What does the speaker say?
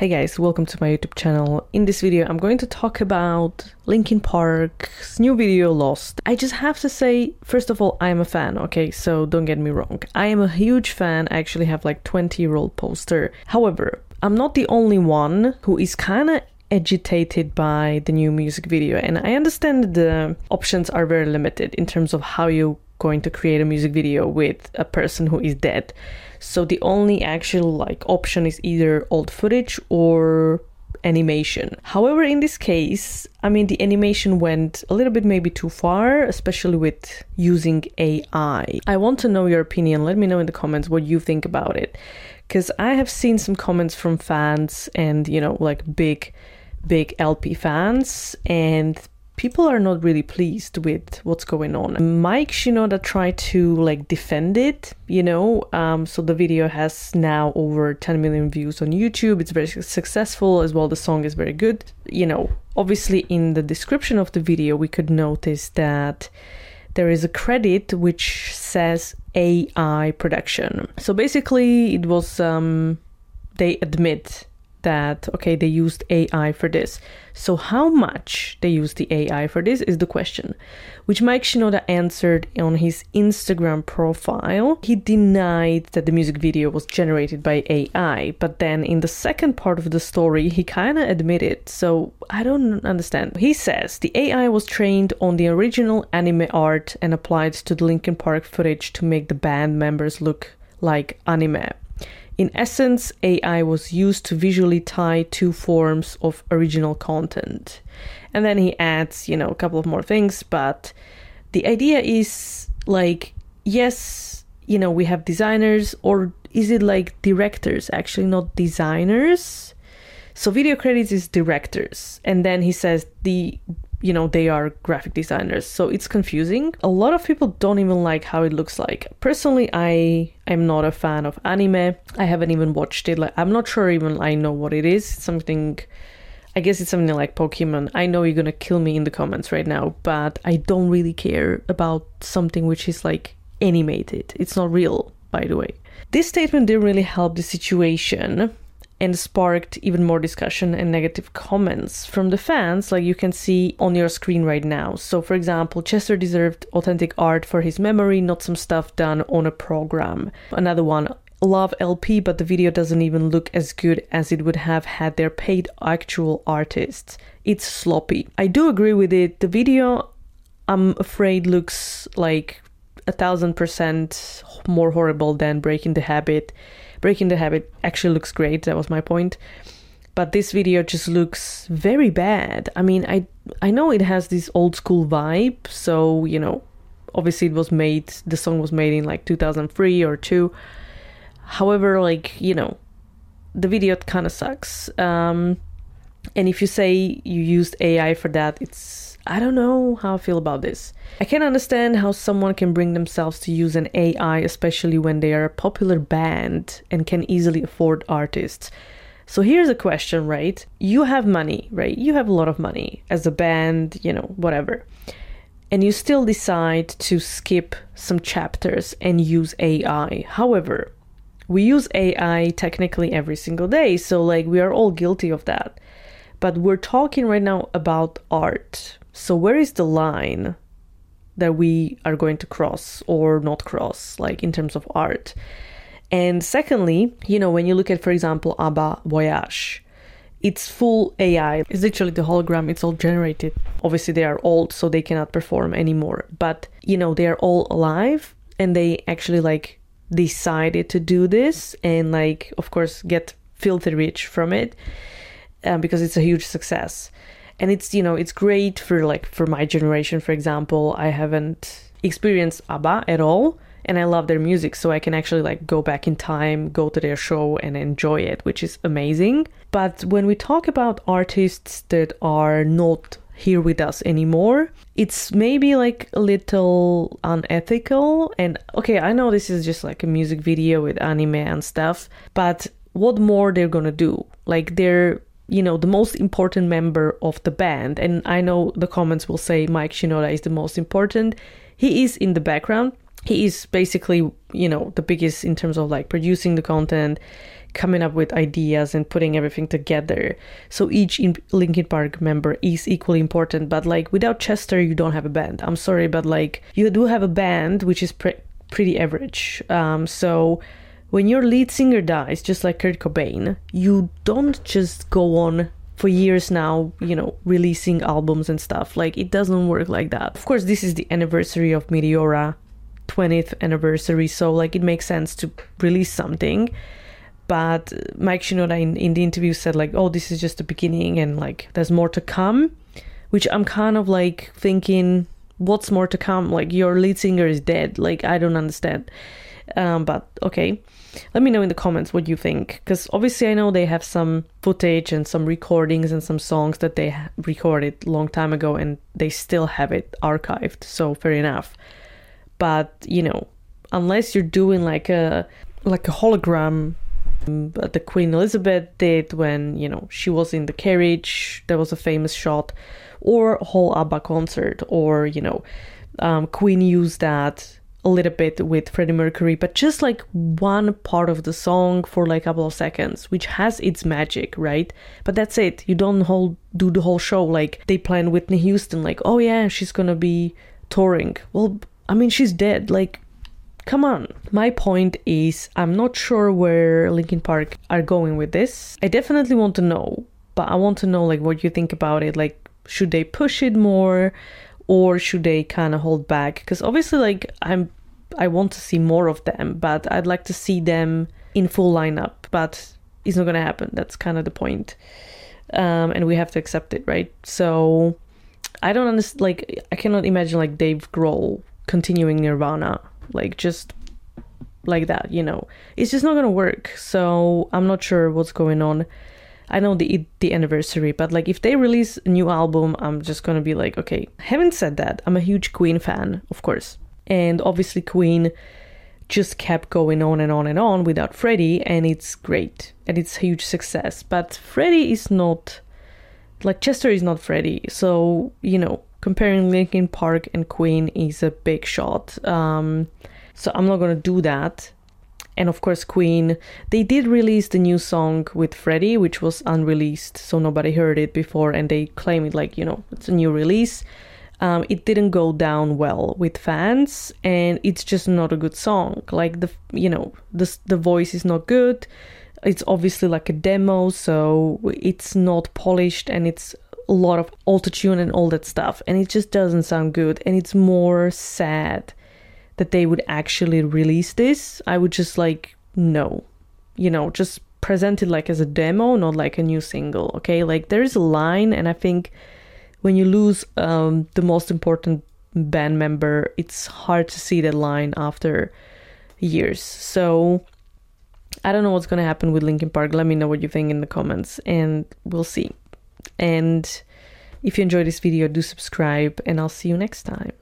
Hey guys, welcome to my YouTube channel. In this video, I'm going to talk about Linkin Park's new video, Lost. I just have to say, first of all, I am a fan, okay? So don't get me wrong. I am a huge fan. I actually have like 20 year old poster. However, I'm not the only one who is kind of agitated by the new music video and i understand the options are very limited in terms of how you're going to create a music video with a person who is dead so the only actual like option is either old footage or animation. However, in this case, I mean, the animation went a little bit maybe too far, especially with using AI. I want to know your opinion. Let me know in the comments what you think about it. Because I have seen some comments from fans and, you know, like big, big LP fans, and people are not really pleased with what's going on. Mike Shinoda tried to like defend it, you know. Um, so the video has now over 10 million views on YouTube. It's very successful as well. The song is very good. You know, obviously in the description of the video, we could notice that there is a credit which says AI production. So basically, it was um, they admit that okay they used AI for this. So how much they used the AI for this is the question, which Mike Shinoda answered on his Instagram profile. He denied that the music video was generated by AI, but then in the second part of the story he kind of admitted. So I don't understand. He says the AI was trained on the original anime art and applied to the Linkin Park footage to make the band members look like anime. In essence, AI was used to visually tie two forms of original content. And then he adds, you know, a couple of more things, but the idea is like, yes, you know, we have designers, or is it like directors, actually, not designers? So video credits is directors. And then he says the you know they are graphic designers so it's confusing. A lot of people don't even like how it looks like. Personally i am not a fan of anime. I haven't even watched it. Like i'm not sure even i know what it is. Something i guess it's something like pokemon. I know you're gonna kill me in the comments right now but i don't really care about something which is like animated. It's not real by the way. This statement didn't really help the situation and sparked even more discussion and negative comments from the fans, like you can see on your screen right now. So, for example, Chester deserved authentic art for his memory, not some stuff done on a program. Another one, love LP, but the video doesn't even look as good as it would have had their paid actual artists. It's sloppy. I do agree with it. The video, I'm afraid, looks like a thousand percent more horrible than Breaking the Habit Breaking the Habit actually looks great. That was my point. But this video just looks very bad. I mean, I I know it has this old school vibe, so you know, obviously it was made. The song was made in like 2003 or two. However, like you know, the video kind of sucks. Um, and if you say you used AI for that, it's I don't know how I feel about this. I can understand how someone can bring themselves to use an AI, especially when they are a popular band and can easily afford artists. So here's a question, right? You have money, right? You have a lot of money as a band, you know, whatever. And you still decide to skip some chapters and use AI. However, we use AI technically every single day, so like we are all guilty of that. But we're talking right now about art, so, where is the line that we are going to cross or not cross, like in terms of art? And secondly, you know, when you look at, for example, ABBA Voyage, it's full AI. It's literally the hologram, it's all generated. Obviously, they are old, so they cannot perform anymore. But, you know, they are all alive and they actually like decided to do this and, like, of course, get filthy rich from it uh, because it's a huge success and it's you know it's great for like for my generation for example. I haven't experienced abba at all and i love their music so i can actually like go back in time go to their show and enjoy it which is amazing. But when we talk about artists that are not here with us anymore it's maybe like a little unethical. And okay i know this is just like a music video with anime and stuff but what more they're gonna do? Like they're you know, the most important member of the band. And I know the comments will say Mike Shinoda is the most important. He is in the background. He is basically, you know, the biggest in terms of like producing the content, coming up with ideas and putting everything together. So each in- Linkin Park member is equally important. But like without Chester, you don't have a band. I'm sorry, but like you do have a band which is pre- pretty average. Um, so when your lead singer dies, just like Kurt Cobain, you don't just go on for years now, you know, releasing albums and stuff. Like it doesn't work like that. Of course, this is the anniversary of Meteora, 20th anniversary, so like it makes sense to release something. But Mike Shinoda in, in the interview said like, oh, this is just the beginning and like there's more to come, which I'm kind of like thinking, what's more to come? Like your lead singer is dead. Like I don't understand. Um, but okay. Let me know in the comments what you think, because obviously I know they have some footage and some recordings and some songs that they recorded long time ago, and they still have it archived. So fair enough. But you know, unless you're doing like a like a hologram but the Queen Elizabeth did when you know she was in the carriage. There was a famous shot, or whole ABBA concert, or you know, um, Queen used that a little bit with Freddie Mercury, but just like one part of the song for like a couple of seconds, which has its magic, right? But that's it. You don't whole do the whole show like they plan Whitney Houston, like, oh yeah, she's gonna be touring. Well, I mean, she's dead. Like, come on. My point is, I'm not sure where Linkin Park are going with this. I definitely want to know, but I want to know like what you think about it. Like, should they push it more? Or should they kind of hold back? Because obviously like i'm i want to see more of them but i'd like to see them in full lineup but it's not to happen. That's kind of the point. Um, and we have to accept it right? So i don't understand like i cannot imagine like dave grohl continuing nirvana like just like that you know? It's just not to work. So i'm not sure what's going on I know the the anniversary, but like if they release a new album, I'm just gonna be like, okay. Having said that, I'm a huge Queen fan, of course, and obviously Queen just kept going on and on and on without Freddie, and it's great and it's a huge success. But Freddie is not like Chester is not Freddie, so you know comparing Linkin Park and Queen is a big shot. Um, so I'm not gonna do that and of course Queen. They did release the new song with Freddie, which was unreleased, so nobody heard it before, and they claim it like you know it's a new release. Um, it didn't go down well with fans, and it's just not a good song. Like the you know the the voice is not good. It's obviously like a demo, so it's not polished, and it's a lot of autotune and all that stuff, and it just doesn't sound good, and it's more sad that they would actually release this. I would just like no, you know, just present it like as a demo, not like a new single. Okay, like there is a line, and I think when you lose um, the most important band member, it's hard to see that line after years. So I don't know what's gonna happen with Linkin Park. Let me know what you think in the comments, and we'll see. And if you enjoyed this video, do subscribe, and I'll see you next time.